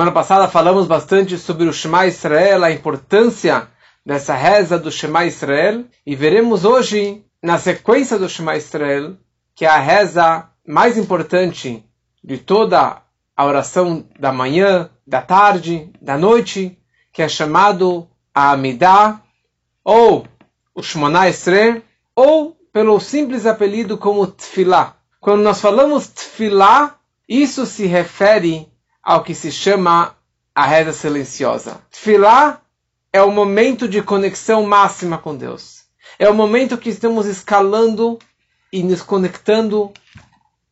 Semana passada falamos bastante sobre o Shema Israel, a importância dessa reza do Shema Israel, e veremos hoje, na sequência do Shema Israel, que é a reza mais importante de toda a oração da manhã, da tarde, da noite, que é chamado a Amidah, ou o Shemona Esre, ou pelo simples apelido como Tfilah. Quando nós falamos Tfilah, isso se refere ao que se chama a reza silenciosa. Tfilah é o momento de conexão máxima com Deus. É o momento que estamos escalando e nos conectando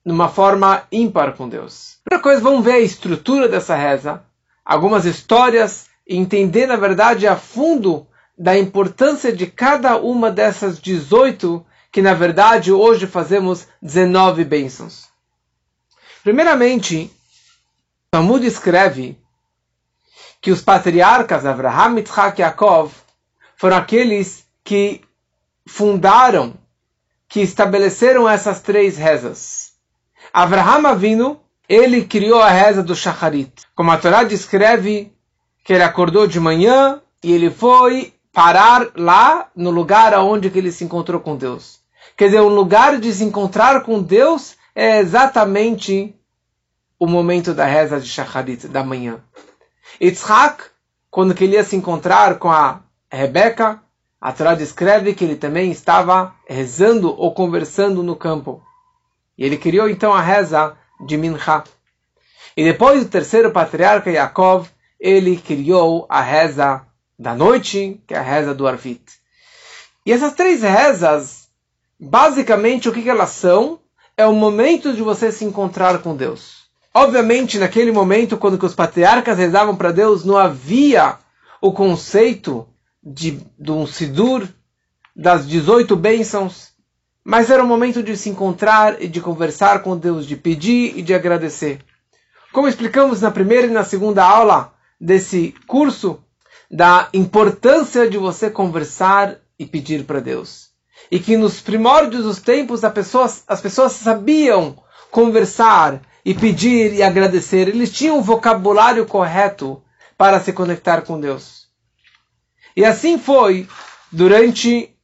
numa forma ímpar com Deus. Primeira coisa, vamos ver a estrutura dessa reza, algumas histórias e entender, na verdade, a fundo da importância de cada uma dessas 18, que na verdade hoje fazemos 19 bênçãos. Primeiramente, Talmud escreve que os patriarcas Abraham, Yitzhak e Yaakov foram aqueles que fundaram, que estabeleceram essas três rezas. Abraham Avinu, ele criou a reza do Shacharit. Como a Torá descreve que ele acordou de manhã e ele foi parar lá no lugar aonde que ele se encontrou com Deus. Quer dizer, o lugar de se encontrar com Deus é exatamente o momento da reza de Shacharit, da manhã. Yitzhak, quando queria se encontrar com a Rebeca, a Torá descreve que ele também estava rezando ou conversando no campo. E ele criou então a reza de Mincha. E depois o terceiro patriarca, Yaakov, ele criou a reza da noite, que é a reza do Arvit. E essas três rezas, basicamente o que, que elas são? É o momento de você se encontrar com Deus. Obviamente, naquele momento, quando os patriarcas rezavam para Deus, não havia o conceito de, de um Sidur, das 18 bênçãos, mas era o momento de se encontrar e de conversar com Deus, de pedir e de agradecer. Como explicamos na primeira e na segunda aula desse curso, da importância de você conversar e pedir para Deus. E que nos primórdios dos tempos as pessoas sabiam conversar e pedir e agradecer. Eles tinham o vocabulário correto para se conectar com Deus. E assim foi durante,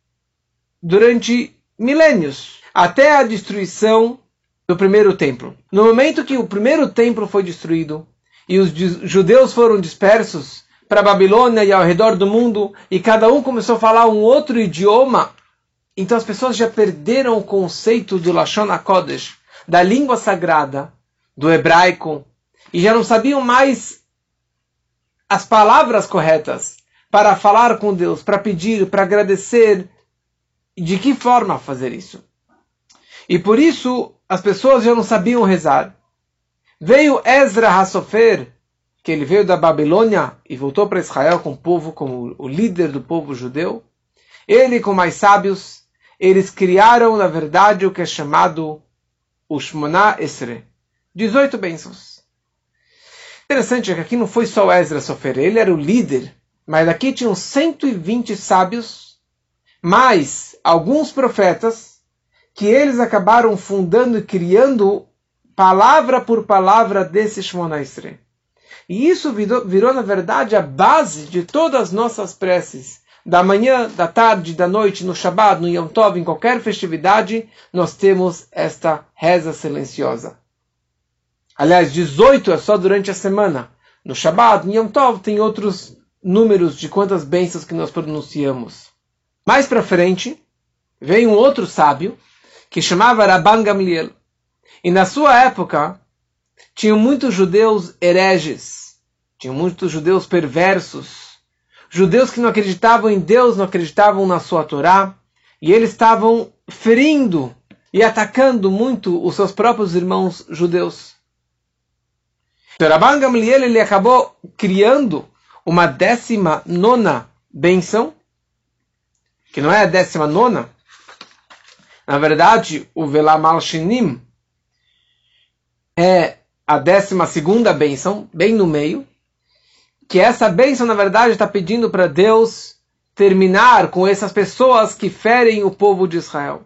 durante milênios, até a destruição do primeiro templo. No momento que o primeiro templo foi destruído e os judeus foram dispersos para Babilônia e ao redor do mundo, e cada um começou a falar um outro idioma, então as pessoas já perderam o conceito do Lashon HaKodesh, da língua sagrada, do hebraico e já não sabiam mais as palavras corretas para falar com Deus, para pedir, para agradecer, de que forma fazer isso. E por isso as pessoas já não sabiam rezar. Veio Ezra Hassofer, que ele veio da Babilônia e voltou para Israel com o povo, como o líder do povo judeu. Ele com mais sábios, eles criaram, na verdade, o que é chamado o Shmona Esre, 18 bênçãos. Interessante é que aqui não foi só Ezra Sofer, ele era o líder, mas aqui tinham 120 sábios, mais alguns profetas, que eles acabaram fundando e criando palavra por palavra desse Shemona Esre. E isso virou, virou, na verdade, a base de todas as nossas preces. Da manhã, da tarde, da noite, no Shabbat, no Yom Tov, em qualquer festividade, nós temos esta reza silenciosa. Aliás, 18 é só durante a semana. No Shabbat, no Yom Tov, tem outros números de quantas bênçãos que nós pronunciamos. Mais para frente, veio um outro sábio que chamava Rabban Gamliel. E na sua época, tinham muitos judeus hereges, tinham muitos judeus perversos, judeus que não acreditavam em Deus, não acreditavam na sua Torá, e eles estavam ferindo e atacando muito os seus próprios irmãos judeus. Então, Rabban Gamliel ele acabou criando uma décima nona benção, que não é a décima nona. Na verdade, o Velamal Shinim é a décima segunda benção, bem no meio, que essa benção, na verdade, está pedindo para Deus terminar com essas pessoas que ferem o povo de Israel.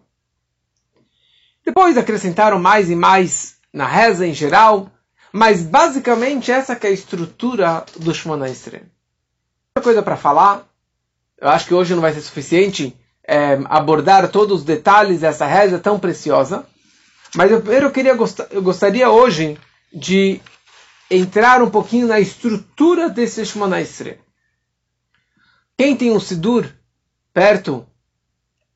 Depois acrescentaram mais e mais na reza em geral, Mas basicamente essa é a estrutura do Shemona Esrei. Outra coisa para falar, eu acho que hoje não vai ser suficiente é, abordar todos os detalhes dessa reza tão preciosa, mas eu, eu, queria, eu gostaria hoje de entrar um pouquinho na estrutura desse Shemona Esrei. Quem tem um Sidur perto,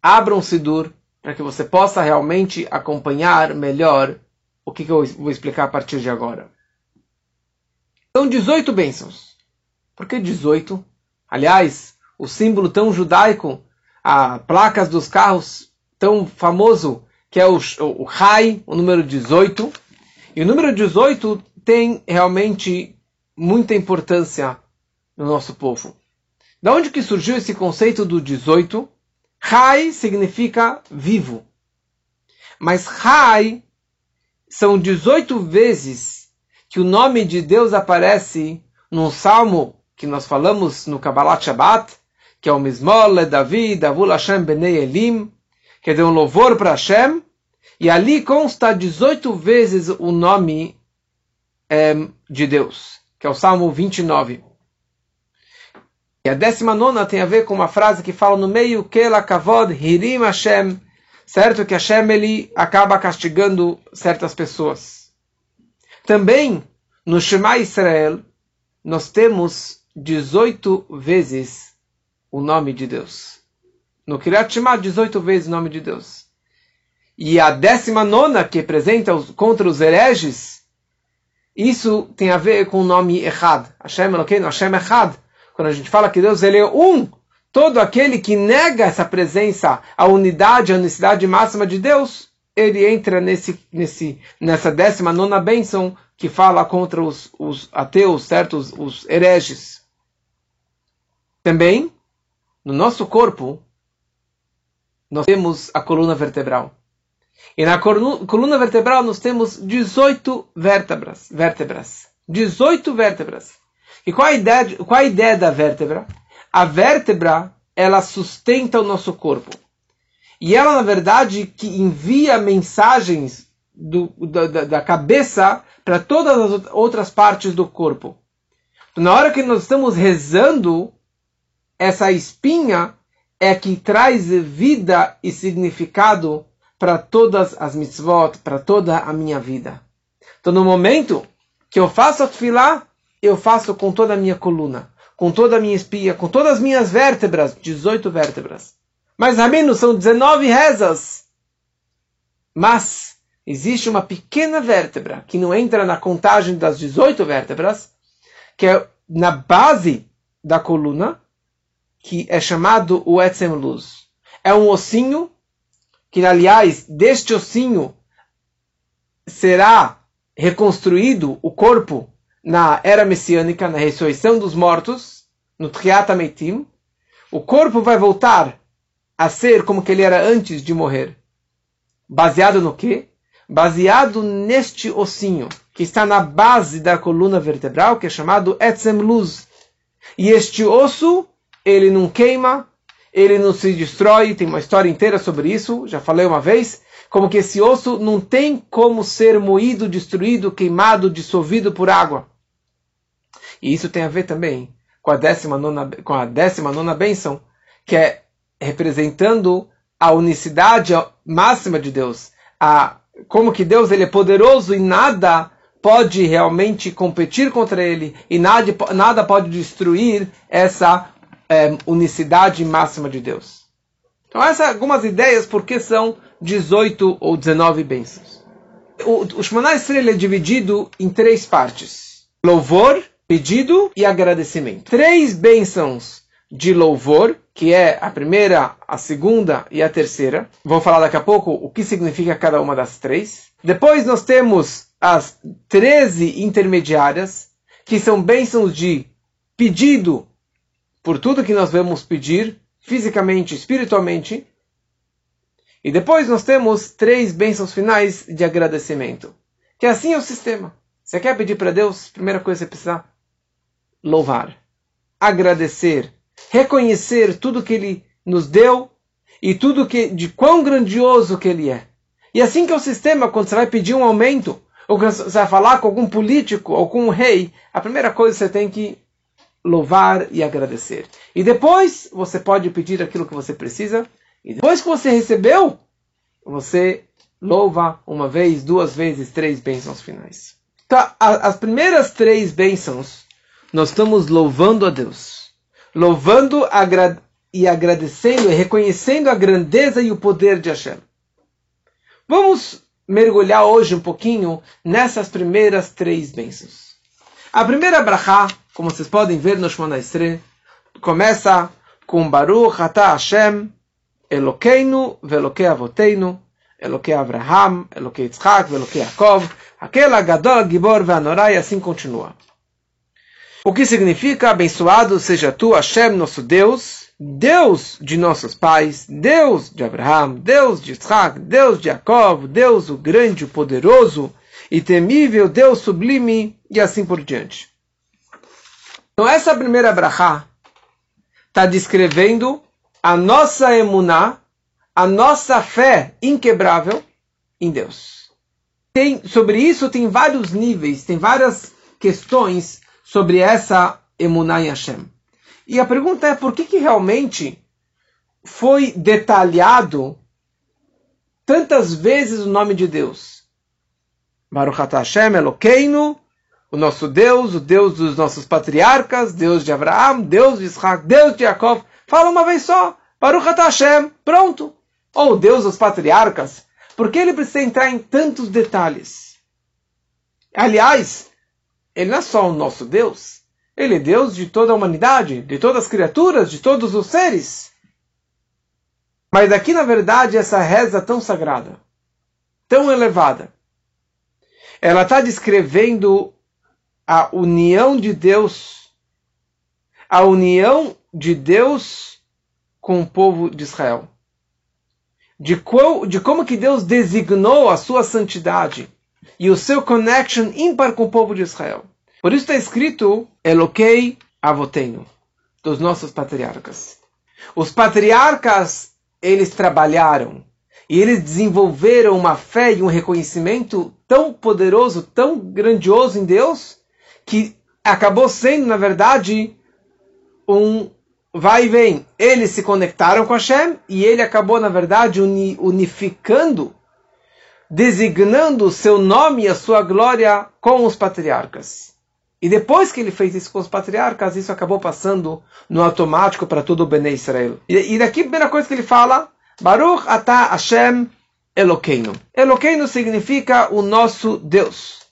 abra um Sidur para que você possa realmente acompanhar melhor o que, que eu vou explicar a partir de agora. São 18 bênçãos. Por que 18? Aliás, o símbolo tão judaico, a placas dos carros tão famoso, que é o, o, o Rai, o número 18. E o número 18 tem realmente muita importância no nosso povo. Da onde que surgiu esse conceito do 18? Rai significa vivo. Mas Rai são 18 vezes que o nome de Deus aparece num salmo que nós falamos no Kabbalah Shabbat, que é o Mismol Davi, Davul Hashem Benei Elim, que é um louvor para Hashem, e ali consta 18 vezes o nome é, de Deus, que é o Salmo 29. E a décima nona tem a ver com uma frase que fala no meio, Kela Kavod Hirim Hashem, certo que Hashem ele acaba castigando certas pessoas. Também no Shema Israel nós temos 18 vezes o nome de Deus. No Kiryat Shema, 18 vezes o nome de Deus. E a décima nona, que representa os, contra os hereges, isso tem a ver com o nome Echad. Hashem Elokeinu, Hashem Echad. Quando a gente fala que Deus ele é um, todo aquele que nega essa presença, a unidade, a unicidade máxima de Deus, ele entra nesse, nesse, nessa décima nona bênção que fala contra os, os ateus, certo? Os, os hereges. Também, no nosso corpo, nós temos a coluna vertebral. E na coluna vertebral nós temos 18 vértebras. vértebras. 18 vértebras. E qual a ideia, qual a ideia da vértebra? A vértebra, ela sustenta o nosso corpo. E ela, na verdade, que envia mensagens do, da, da cabeça para todas as outras partes do corpo. Na hora que nós estamos rezando, essa espinha é que traz vida e significado para todas as mitzvot, para toda a minha vida. Então, no momento que eu faço a tefilá, eu faço com toda a minha coluna com toda a minha espia, com todas as minhas vértebras, 18 vértebras. Mas, Ramino, são 19 rezas. Mas, existe uma pequena vértebra que não entra na contagem das 18 vértebras, que é na base da coluna, que é chamado o Etzem Luz. É um ossinho, que, aliás, deste ossinho será reconstruído o corpo na era messiânica, na ressurreição dos mortos, no Triat Ametim, o corpo vai voltar a ser como que ele era antes de morrer. Baseado no quê? Baseado neste ossinho, que está na base da coluna vertebral, que é chamado Etzem Luz. E este osso, ele não queima, ele não se destrói, tem uma história inteira sobre isso, já falei uma vez, como que esse osso não tem como ser moído, destruído, queimado, dissolvido por água. E isso tem a ver também com a décima nona, com a décima nona bênção, que é representando a unicidade máxima de Deus. A, como que Deus ele é poderoso e nada pode realmente competir contra ele e nada, nada pode destruir essa é, unicidade máxima de Deus. Então essas algumas ideias porque são 18 ou 19 bênçãos. O, o Shemana é dividido em três partes. Louvor, pedido e agradecimento. Três bênçãos de louvor, que é a primeira, a segunda e a terceira. Vou falar daqui a pouco o que significa cada uma das três. Depois nós temos as treze intermediárias, que são bênçãos de pedido por tudo que nós vamos pedir, fisicamente, espiritualmente. E depois nós temos três bênçãos finais de agradecimento. Que assim é o sistema. Você quer pedir para Deus? Primeira coisa que você precisa louvar, agradecer, reconhecer tudo que Ele nos deu e tudo que de quão grandioso que Ele é. E assim que é o sistema, quando você vai pedir um aumento, ou você vai falar com algum político ou com um rei, a primeira coisa você tem que louvar e agradecer. E depois você pode pedir aquilo que você precisa. E depois que você recebeu, você louva uma vez, duas vezes, três bênçãos finais. Então, as primeiras três bênçãos, nós estamos louvando a Deus. Louvando e agradecendo e reconhecendo a grandeza e o poder de Hashem. Vamos mergulhar hoje um pouquinho nessas primeiras três bênçãos. A primeira brachá, como vocês podem ver no Shemona Esre, começa com Baruch Ata Hashem Elokeinu ve'Elokei Avoteinu Elokei Abraham, Elokei Yitzhak, Elokei Yaakov, aquela Gadol, Gibor ve'Anorai, assim continua. O que significa, abençoado seja tu, Hashem, nosso Deus, Deus de nossos pais, Deus de Abraham, Deus de Isaac, Deus de Jacob, Deus o grande, o poderoso e temível, Deus sublime e assim por diante. Então essa primeira brachá está descrevendo a nossa emuná, a nossa fé inquebrável em Deus. Tem, sobre isso tem vários níveis, tem várias questões sobre essa emuná em Hashem. E a pergunta é por que, que realmente foi detalhado tantas vezes o nome de Deus? Baruch Hashem Elokeinu, o nosso Deus, o Deus dos nossos patriarcas, Deus de Abraão, Deus de Isaac, Deus de Jacob. Fala uma vez só. Baruch Hashem, pronto. Ou Deus dos patriarcas. Por que ele precisa entrar em tantos detalhes? Aliás, ele não é só o nosso Deus. Ele é Deus de toda a humanidade, de todas as criaturas, de todos os seres. Mas aqui, na verdade, essa reza tão sagrada, tão elevada, ela está descrevendo a união de Deus, a união de Deus com o povo de Israel. De, qual, de como que Deus designou a sua santidade e o seu connection ímpar com o povo de Israel. Por isso está escrito Eloquei Avoteinu, dos nossos patriarcas. Os patriarcas, eles trabalharam e eles desenvolveram uma fé e um reconhecimento tão poderoso, tão grandioso em Deus, que acabou sendo, na verdade, um vai e vem. Eles se conectaram com Hashem e ele acabou, na verdade, unificando, designando o seu nome e a sua glória com os patriarcas. E depois que ele fez isso com os patriarcas, isso acabou passando no automático para todo o Bnei Israel. E, e daqui a primeira coisa que ele fala, Baruch Ata Hashem Elokeinu. Elokeinu significa o nosso Deus,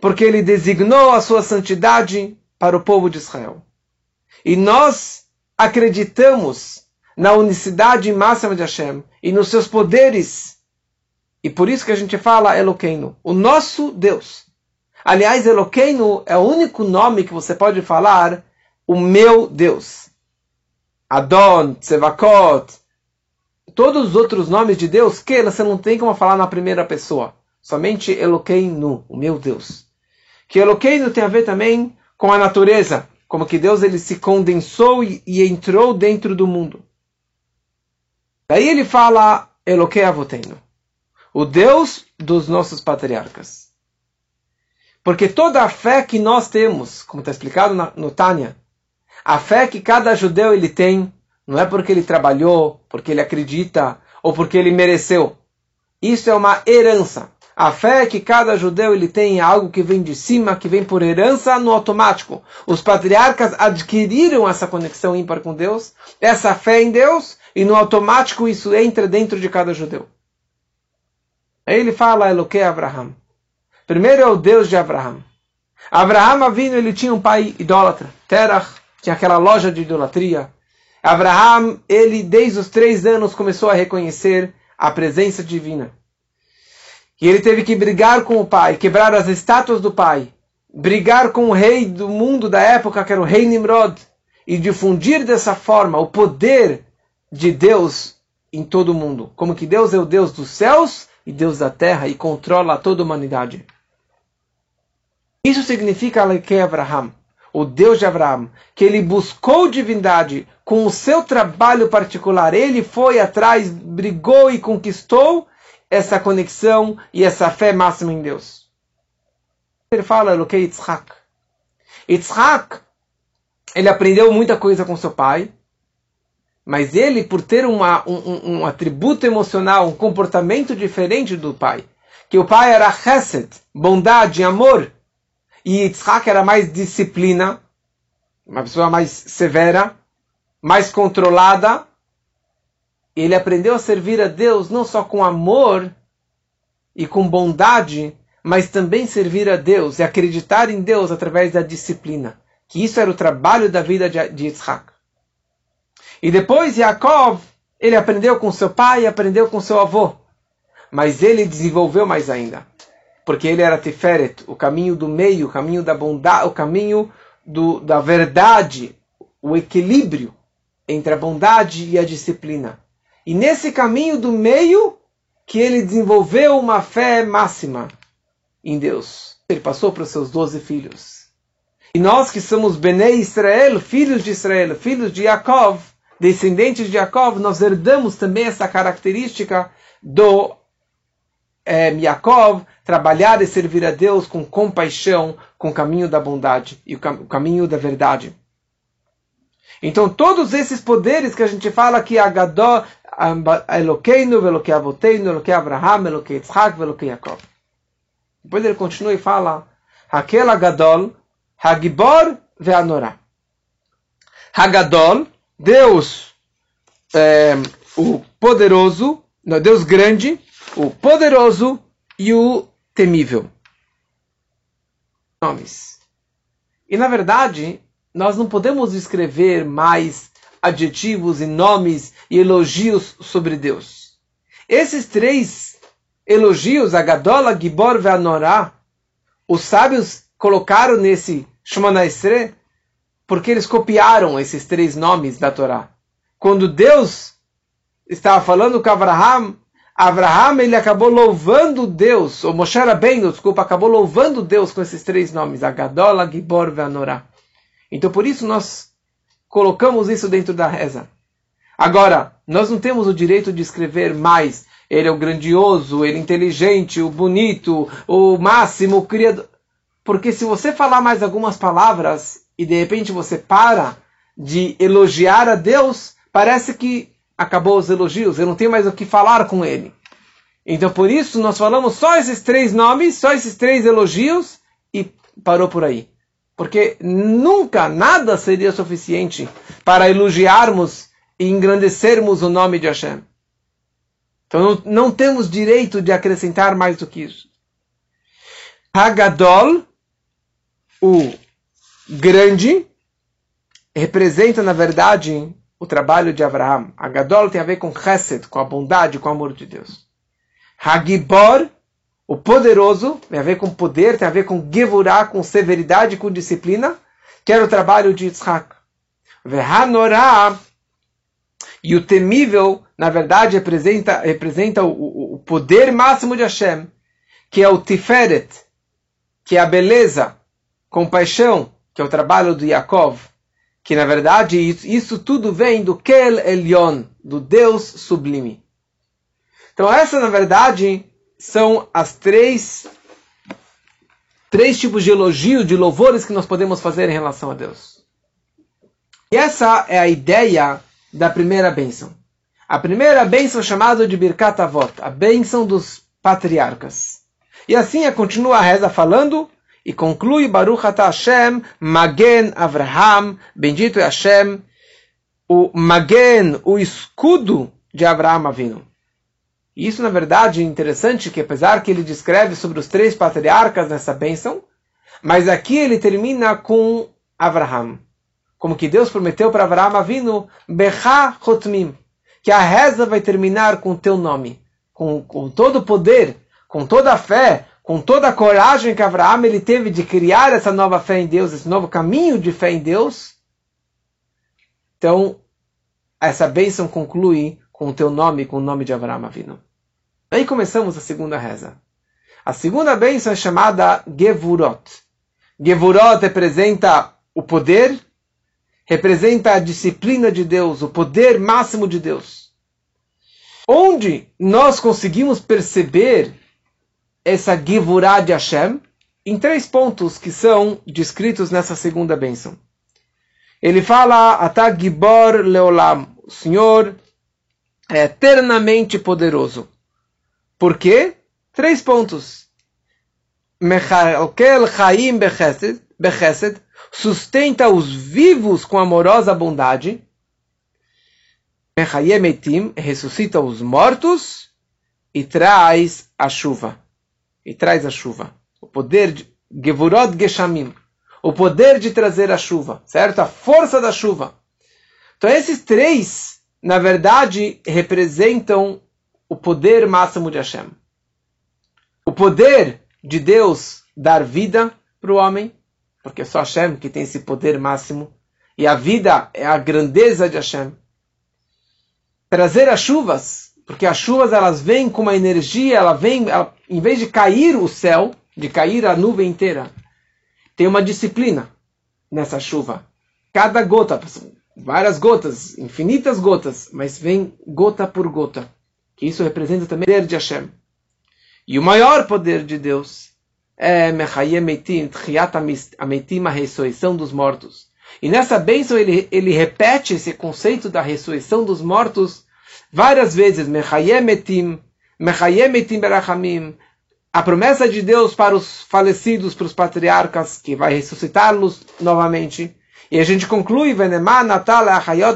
porque ele designou a sua santidade para o povo de Israel. E nós acreditamos na unicidade máxima de Hashem e nos seus poderes. E por isso que a gente fala Elokeinu, o nosso Deus. Aliás, Eloqueino é o único nome que você pode falar o meu Deus. Adon, Tsevakot, todos os outros nomes de Deus que você não tem como falar na primeira pessoa. Somente Eloqueino, o meu Deus. Que Eloqueino tem a ver também com a natureza, como que Deus ele se condensou e, e entrou dentro do mundo. Daí ele fala Eloquei Avoteno, o Deus dos nossos patriarcas. Porque toda a fé que nós temos, como está explicado no Tânia, a fé que cada judeu ele tem, não é porque ele trabalhou, porque ele acredita, ou porque ele mereceu. Isso é uma herança. A fé que cada judeu ele tem é algo que vem de cima, que vem por herança no automático. Os patriarcas adquiriram essa conexão ímpar com Deus, essa fé em Deus, e no automático isso entra dentro de cada judeu. Aí ele fala, Eloque Abraham. Primeiro é o Deus de Abraão. Abraão vindo, ele tinha um pai idólatra, Terach, tinha aquela loja de idolatria. Abraão, ele desde os três anos começou a reconhecer a presença divina. E ele teve que brigar com o pai, quebrar as estátuas do pai, brigar com o rei do mundo da época, que era o rei Nimrod, e difundir dessa forma o poder de Deus em todo o mundo. Como que Deus é o Deus dos céus e Deus da terra e controla toda a humanidade. Isso significa Alekei Abraham, o Deus de Abraão, que ele buscou divindade com o seu trabalho particular. Ele foi atrás, brigou e conquistou essa conexão e essa fé máxima em Deus. Ele fala Elokei Yitzhak. Yitzhak, ele aprendeu muita coisa com seu pai, mas ele, por ter uma, um, um, atributo emocional, um comportamento diferente do pai, que o pai era chesed, bondade, amor, e Yitzhak era mais disciplina, uma pessoa mais severa, mais controlada, ele aprendeu a servir a Deus não só com amor e com bondade, mas também servir a Deus e acreditar em Deus através da disciplina. Que isso era o trabalho da vida de Yitzhak. E depois Yaakov, ele aprendeu com seu pai aprendeu com seu avô. Mas ele desenvolveu mais ainda. Porque ele era Tiferet, o caminho do meio, o caminho da bondade, o caminho do, da verdade, o equilíbrio entre a bondade e a disciplina. E nesse caminho do meio que ele desenvolveu uma fé máxima em Deus. Ele passou para os seus doze filhos. E nós que somos Benei Israel, filhos de Israel, filhos de Yaakov, descendentes de Jacob, nós herdamos também essa característica do é, Yaakov trabalhar e servir a Deus com compaixão, com o caminho da bondade e o, cam o caminho da verdade. Então, todos esses poderes que a gente fala aqui, Agadó, Eloqueinu, Avoteinu, Eloquei Abraham, Eloquei Yitzhak, Veloquei Yaakov. Depois ele continua e fala, Hakel Agadol, Hagibor Veanorá. Hagadol Deus, é, o poderoso, não, Deus grande, o poderoso e o temível. Nomes. E na verdade, nós não podemos escrever mais adjetivos e nomes e elogios sobre Deus. Esses três elogios, Agadola, Gibor e Anorá, os sábios colocaram nesse Shemana porque eles copiaram esses três nomes da Torá. Quando Deus estava falando com Abraham, Abraham ele acabou louvando Deus, ou Moshe Rabbeinu, desculpa, acabou louvando Deus com esses três nomes, Agadola, Gibor e Anorá. Então por isso nós colocamos isso dentro da reza. Agora, nós não temos o direito de escrever mais. Ele é o grandioso, ele é inteligente, o bonito, o máximo, o criador. Porque se você falar mais algumas palavras, e de repente você para de elogiar a Deus, parece que acabou os elogios, eu não tenho mais o que falar com ele. Então por isso nós falamos só esses três nomes, só esses três elogios e parou por aí. Porque nunca nada seria suficiente para elogiarmos e engrandecermos o nome de Hashem. Então não, não temos direito de acrescentar mais do que isso. Hagadol, o grande representa, na verdade, o trabalho de Abraão. A Gadol tem a ver com Chesed, com a bondade, com o amor de Deus. Hagibor, o poderoso, tem a ver com poder, tem a ver com Gevurah, com severidade, com disciplina, que era o trabalho de Yitzhak. Vehanorah, e o temível, na verdade, representa, representa o, o poder máximo de Hashem, que é o Tiferet, que é a beleza, compaixão, que é o trabalho do Yaakov, que na verdade isso tudo vem do Kel Elyon, do Deus sublime. Então essa na verdade são as três três tipos de elogio, de louvores que nós podemos fazer em relação a Deus. E essa é a ideia da primeira bênção. A primeira bênção é chamada de Birkat Avot, a bênção dos patriarcas. E assim continua a reza falando e conclui Baruch Ata Hashem, Magen Avraham, bendito é Hashem, o Magen, o escudo de Abraham Avinu. E isso, na verdade, é interessante, que apesar que ele descreve sobre os três patriarcas nessa bênção, mas aqui ele termina com Abraham. Como que Deus prometeu para Abraham Avinu, Becha Chotmim, que a reza vai terminar com o teu nome, com, com todo o poder, com toda a fé, com toda a coragem que Abraão ele teve de criar essa nova fé em Deus, esse novo caminho de fé em Deus, então essa bênção conclui com o teu nome, com o nome de Abraão Avino. Aí começamos a segunda reza. A segunda bênção é chamada Gevurot. Gevurot representa o poder, representa a disciplina de Deus, o poder máximo de Deus. Onde nós conseguimos perceber essa Givurá de Hashem, em três pontos que são descritos nessa segunda bênção. Ele fala, Ata Gibor Leolam, o Senhor é eternamente poderoso. Por quê? Três pontos. Mechalkel Chaim Bechesed, sustenta os vivos com amorosa bondade. Mechayemetim, ressuscita os mortos e traz a chuva. E traz a chuva. O poder de Gevurot Geshamim. O poder de trazer a chuva, certo? A força da chuva. Então esses três, na verdade, representam o poder máximo de Hashem. O poder de Deus dar vida para o homem, porque é só Hashem que tem esse poder máximo, e a vida é a grandeza de Hashem. Trazer as chuvas, porque as chuvas elas vêm com uma energia, ela vem, ela, em vez de cair o céu, de cair a nuvem inteira, tem uma disciplina nessa chuva. Cada gota, várias gotas, infinitas gotas, mas vem gota por gota. Que isso representa também o poder de Hashem. E o maior poder de Deus é a ressurreição dos mortos. E nessa bênção ele, ele repete esse conceito da ressurreição dos mortos várias vezes. A promessa de Deus para os falecidos, para os patriarcas, que vai ressuscitá-los novamente. E a gente conclui, Natal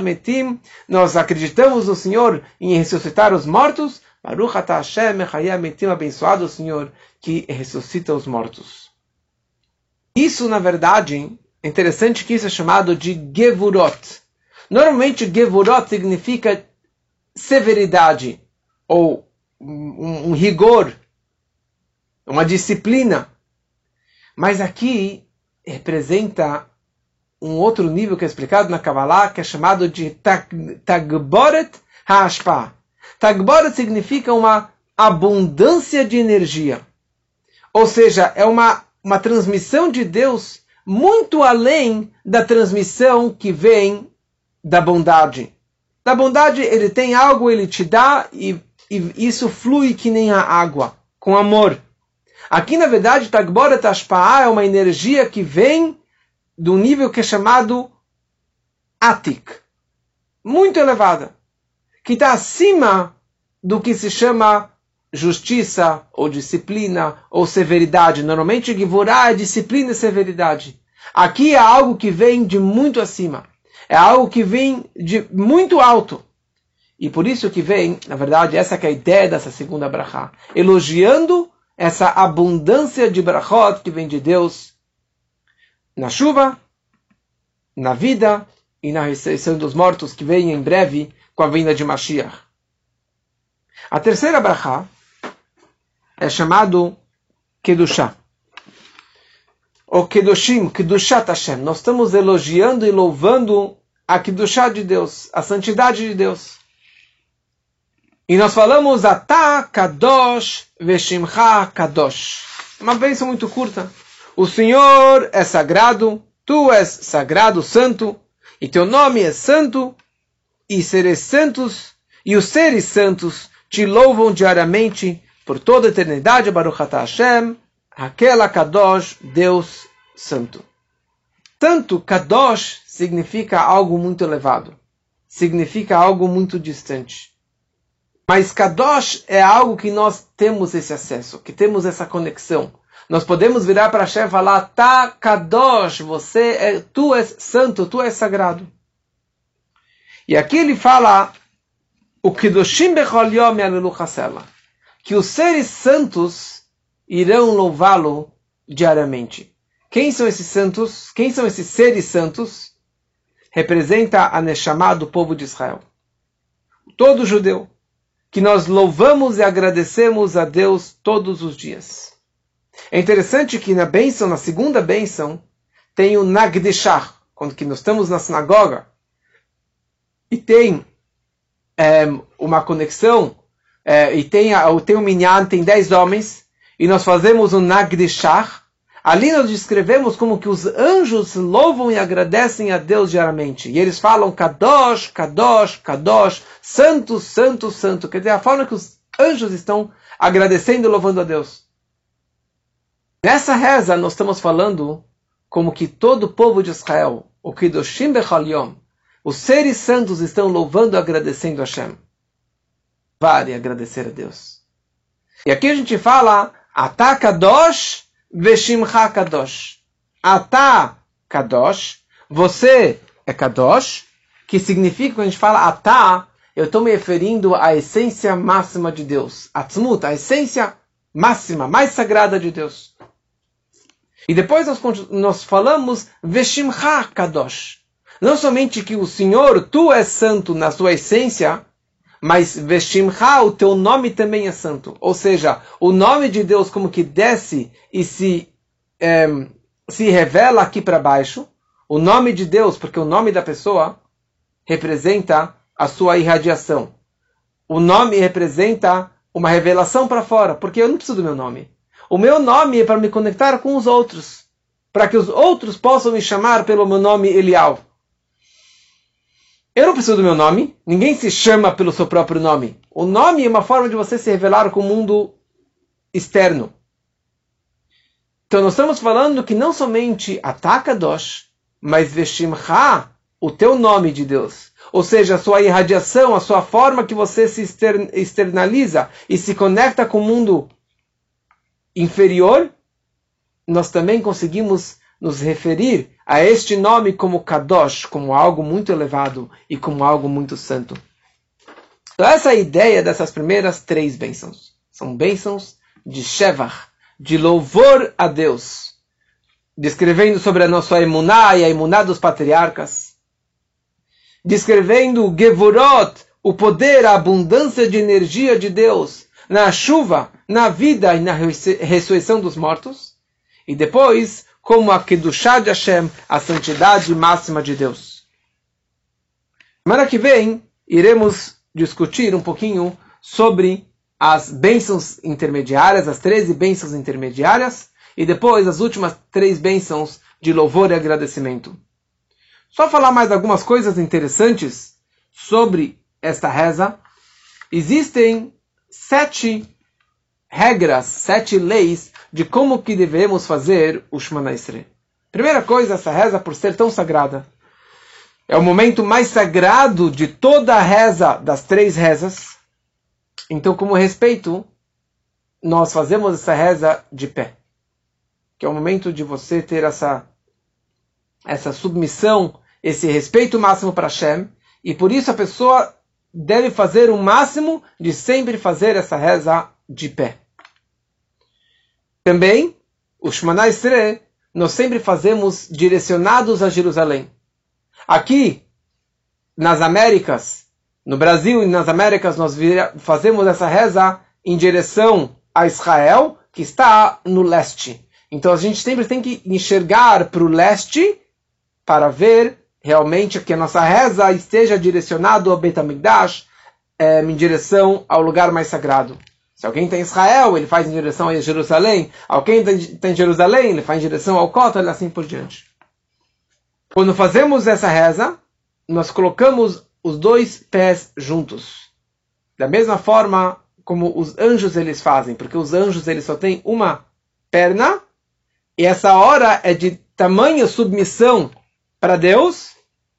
Metim, nós acreditamos no Senhor em ressuscitar os mortos. Baruch Hashem Metim, abençoado o Senhor que ressuscita os mortos. Isso, na verdade, é interessante que isso é chamado de Gevurot. Normalmente, Gevurot significa severidade, ou um, um rigor, uma disciplina. Mas aqui representa um outro nível que é explicado na Kabbalah, que é chamado de Tagboret Hashpa. Tagboret significa uma abundância de energia. Ou seja, é uma, uma transmissão de Deus muito além da transmissão que vem da bondade. Da bondade, ele tem algo, ele te dá e, e isso flui que nem a água, com amor. Aqui, na verdade, Tagboret Ashpa'ah é uma energia que vem do nível que é chamado Atik, muito elevada, que está acima do que se chama justiça ou disciplina ou severidade. Normalmente, Givurá é disciplina e severidade. Aqui é algo que vem de muito acima. É algo que vem de muito alto. E por isso que vem, na verdade, essa é a ideia dessa segunda brachá. Elogiando essa abundância de brachot que vem de Deus na chuva, na vida e na ressurreição dos mortos que vem em breve com a vinda de Mashiach. A terceira brachá é chamado Kedushá. O Kedushim, Kedushat Hashem. Nós estamos elogiando e louvando a Kedushá de Deus, a santidade de Deus. E nós falamos Atá Kadosh Veshimcha Kadosh. Uma bênção muito curta. O Senhor é sagrado, tu és sagrado, santo, e teu nome é santo, e seres santos, e os seres santos te louvam diariamente por toda a eternidade, Baruch Atah Hashem, aquela Kadosh, Deus Santo. Tanto Kadosh significa algo muito elevado, significa algo muito distante. Mas Kadosh é algo que nós temos esse acesso, que temos essa conexão. Nós podemos virar para Hashem e falar, tá Kadosh, você é, tu és santo, tu és sagrado. E aqui ele fala, o Kedoshim Bechol Yom que os seres santos irão louvá-lo diariamente. Quem são esses santos? Quem são esses seres santos? Representa a Neshama do povo de Israel. Todo judeu. Que nós louvamos e agradecemos a Deus todos os dias. É interessante que na bênção, na segunda bênção, tem o Nagdeshach, quando que nós estamos na sinagoga, e tem é, uma conexão é, e tem, tem um minyan, tem dez homens, e nós fazemos um Nagdishach, ali nós descrevemos como que os anjos louvam e agradecem a Deus diariamente. E eles falam Kadosh, Kadosh, Kadosh, Santo, Santo, Santo. Quer dizer, a forma que os anjos estão agradecendo e louvando a Deus. Nessa reza nós estamos falando como que todo o povo de Israel, o Kiddushim Bechal Yom, os seres santos estão louvando e agradecendo a Hashem. Vale agradecer a Deus. E aqui a gente fala Atá Kadosh Veshimcha Kadosh. Atá Kadosh, você é Kadosh, que significa, quando a gente fala Atá, eu estou me referindo à essência máxima de Deus. Atzmut, a essência máxima, mais sagrada de Deus. E depois nós, nós falamos Veshimcha Kadosh. Não somente que o Senhor, tu és santo na sua essência, mas Veshimcha, o teu nome também é santo. Ou seja, o nome de Deus como que desce e se, é, se revela aqui para baixo. O nome de Deus, porque o nome da pessoa representa a sua irradiação. O nome representa uma revelação para fora, porque eu não preciso do meu nome. O meu nome é para me conectar com os outros, para que os outros possam me chamar pelo meu nome Elial. Eu não preciso do meu nome, ninguém se chama pelo seu próprio nome. O nome é uma forma de você se revelar com o mundo externo. Então nós estamos falando que não somente ataca Dosh, mas Veshimcha, o teu nome de Deus. Ou seja, a sua irradiação, a sua forma que você se externaliza e se conecta com o mundo inferior, nós também conseguimos nos referir a este nome como Kadosh, como algo muito elevado e como algo muito santo. Então essa é a ideia dessas primeiras três bênçãos. São bênçãos de Shevach, de louvor a Deus, descrevendo sobre a nossa emuná e a emuná dos patriarcas, descrevendo Gevurot, o poder, a abundância de energia de Deus, na chuva, na vida e na ressurreição dos mortos. E depois, como a Kedushá de Hashem, a santidade máxima de Deus. Semana que vem, iremos discutir um pouquinho sobre as bênçãos intermediárias, as 13 bênçãos intermediárias, e depois as últimas três bênçãos de louvor e agradecimento. Só falar mais algumas coisas interessantes sobre esta reza. Existem sete regras, sete leis de como que devemos fazer o Shemana Esrei. Primeira coisa, essa reza, por ser tão sagrada, é o momento mais sagrado de toda a reza, das três rezas. Então, como respeito, nós fazemos essa reza de pé. Que é o momento de você ter essa, essa submissão, esse respeito máximo para Hashem. E por isso a pessoa deve fazer o máximo de sempre fazer essa reza de pé. Também, o Shemana Esre, nós sempre fazemos direcionados a Jerusalém. Aqui, nas Américas, no Brasil e nas Américas, nós fazemos essa reza em direção a Israel, que está no leste. Então a gente sempre tem que enxergar para o leste para ver realmente que a nossa reza esteja direcionada ao Bet HaMikdash, é, em direção ao lugar mais sagrado. Se alguém tem Israel, ele faz em direção a Jerusalém. Alguém tem Jerusalém, ele faz em direção ao Kotel, e assim por diante. Quando fazemos essa reza, nós colocamos os dois pés juntos. Da mesma forma como os anjos eles fazem, porque os anjos eles só têm uma perna, e essa hora é de tamanha submissão para Deus,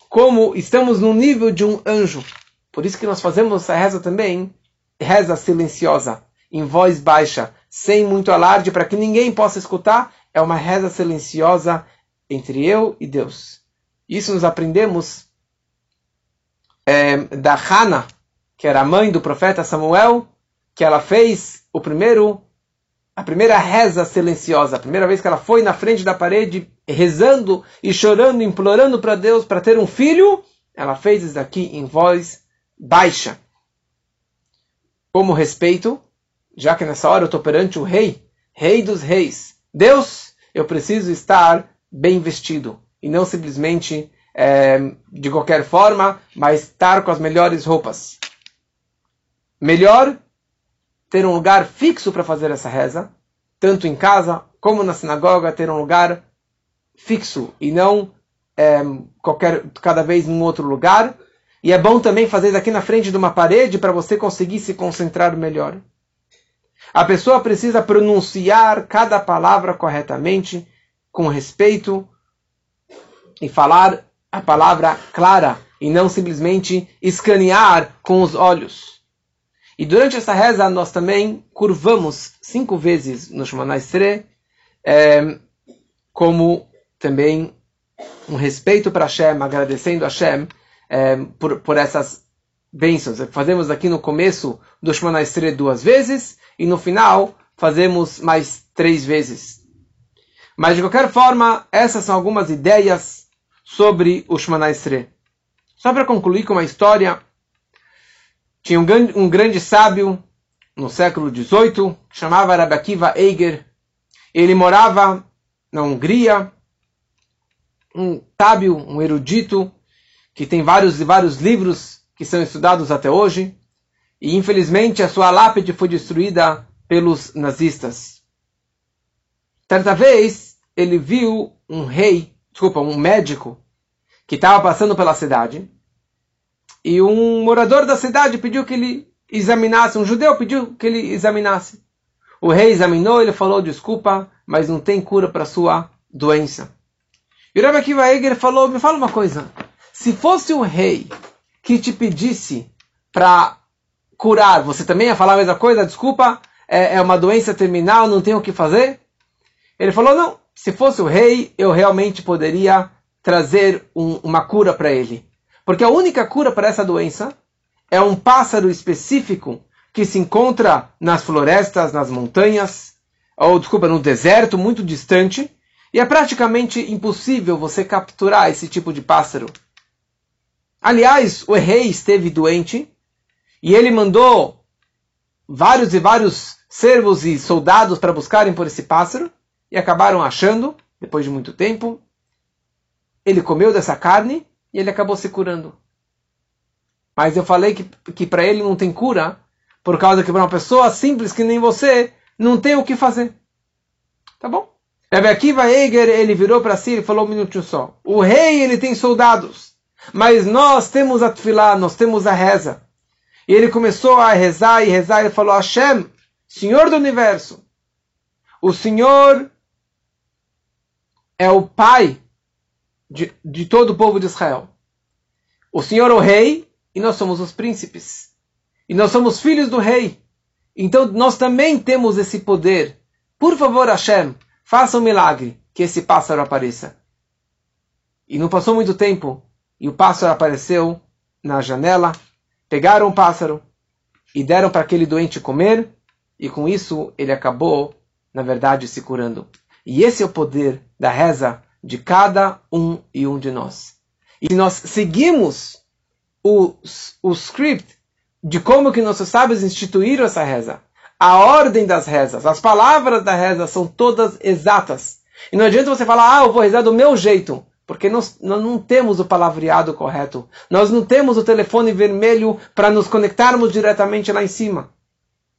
como estamos no nível de um anjo. Por isso que nós fazemos essa reza também, reza silenciosa em voz baixa, sem muito alarde, para que ninguém possa escutar, é uma reza silenciosa entre eu e Deus. Isso nos aprendemos é, da Hannah, que era a mãe do profeta Samuel, que ela fez o primeiro, a primeira reza silenciosa, a primeira vez que ela foi na frente da parede rezando e chorando, implorando para Deus para ter um filho, ela fez isso aqui em voz baixa. Como respeito já que nessa hora eu estou perante o rei, rei dos reis. Deus, eu preciso estar bem vestido e não simplesmente é, de qualquer forma, mas estar com as melhores roupas. Melhor ter um lugar fixo para fazer essa reza, tanto em casa como na sinagoga, ter um lugar fixo e não é, qualquer cada vez em outro lugar. E é bom também fazer aqui na frente de uma parede para você conseguir se concentrar melhor. A pessoa precisa pronunciar cada palavra corretamente, com respeito, e falar a palavra clara, e não simplesmente escanear com os olhos. E durante essa reza nós também curvamos cinco vezes no Shemana Estre, é, como também um respeito para Hashem, agradecendo a Hashem é, por, por essas bênçãos. Fazemos aqui no começo do Shemana Estre duas vezes e no final fazemos mais três vezes. Mas de qualquer forma, essas são algumas ideias sobre o Shemana Estre. Só para concluir com uma história, tinha um, um grande sábio no século XVIII, chamava Rabbi Akiva Eiger. Ele morava na Hungria, um sábio, um erudito, que tem vários e vários livros que são estudados até hoje, e infelizmente a sua lápide foi destruída pelos nazistas. Certa vez, ele viu um rei, desculpa, um médico, que estava passando pela cidade, e um morador da cidade pediu que ele examinasse, um judeu pediu que ele examinasse. O rei examinou, ele falou, desculpa, mas não tem cura para sua doença. E o Rebbe Akiva Eger falou, me fala uma coisa, se fosse o rei que te pedisse para curar, você também ia falar a mesma coisa? Desculpa, é, é uma doença terminal, não tem o que fazer? Ele falou, não, se fosse o rei, eu realmente poderia trazer um, uma cura para ele. Porque a única cura para essa doença é um pássaro específico que se encontra nas florestas, nas montanhas, ou desculpa, no deserto muito distante, e é praticamente impossível você capturar esse tipo de pássaro. Aliás, o rei esteve doente e ele mandou vários e vários servos e soldados para buscarem por esse pássaro e acabaram achando, depois de muito tempo. Ele comeu dessa carne e ele acabou se curando. Mas eu falei que, que para ele não tem cura, por causa que para uma pessoa simples que nem você, não tem o que fazer. Tá bom? Rebbe Akiva Eger, ele virou para si e falou um minutinho só. O rei, ele tem soldados. Mas nós temos a tefilá, nós temos a reza. E ele começou a rezar e rezar. Ele falou, Hashem, Senhor do Universo, o Senhor é o Pai de, de todo o povo de Israel. O Senhor é o Rei e nós somos os príncipes. E nós somos filhos do Rei. Então nós também temos esse poder. Por favor, Hashem, faça um milagre que esse pássaro apareça. E não passou muito tempo e o pássaro apareceu na janela. Pegaram o pássaro e deram para aquele doente comer. E com isso ele acabou, na verdade, se curando. E esse é o poder da reza de cada um e um de nós. E nós seguimos o, o script de como que nossos sábios instituíram essa reza, a ordem das rezas, as palavras da reza são todas exatas. E não adianta você falar, ah, eu vou rezar do meu jeito, porque nós, nós não temos o palavreado correto. Nós não temos o telefone vermelho para nos conectarmos diretamente lá em cima.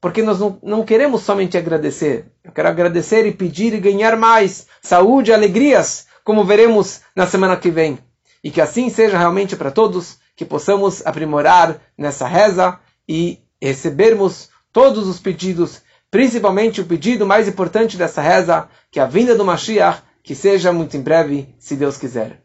Porque nós não, não queremos somente agradecer. Eu quero agradecer e pedir e ganhar mais saúde alegrias como veremos na semana que vem. E que assim seja realmente para todos, que possamos aprimorar nessa reza e recebermos todos os pedidos, principalmente o pedido mais importante dessa reza, que é a vinda do Mashiach, que seja muito em breve, se Deus quiser.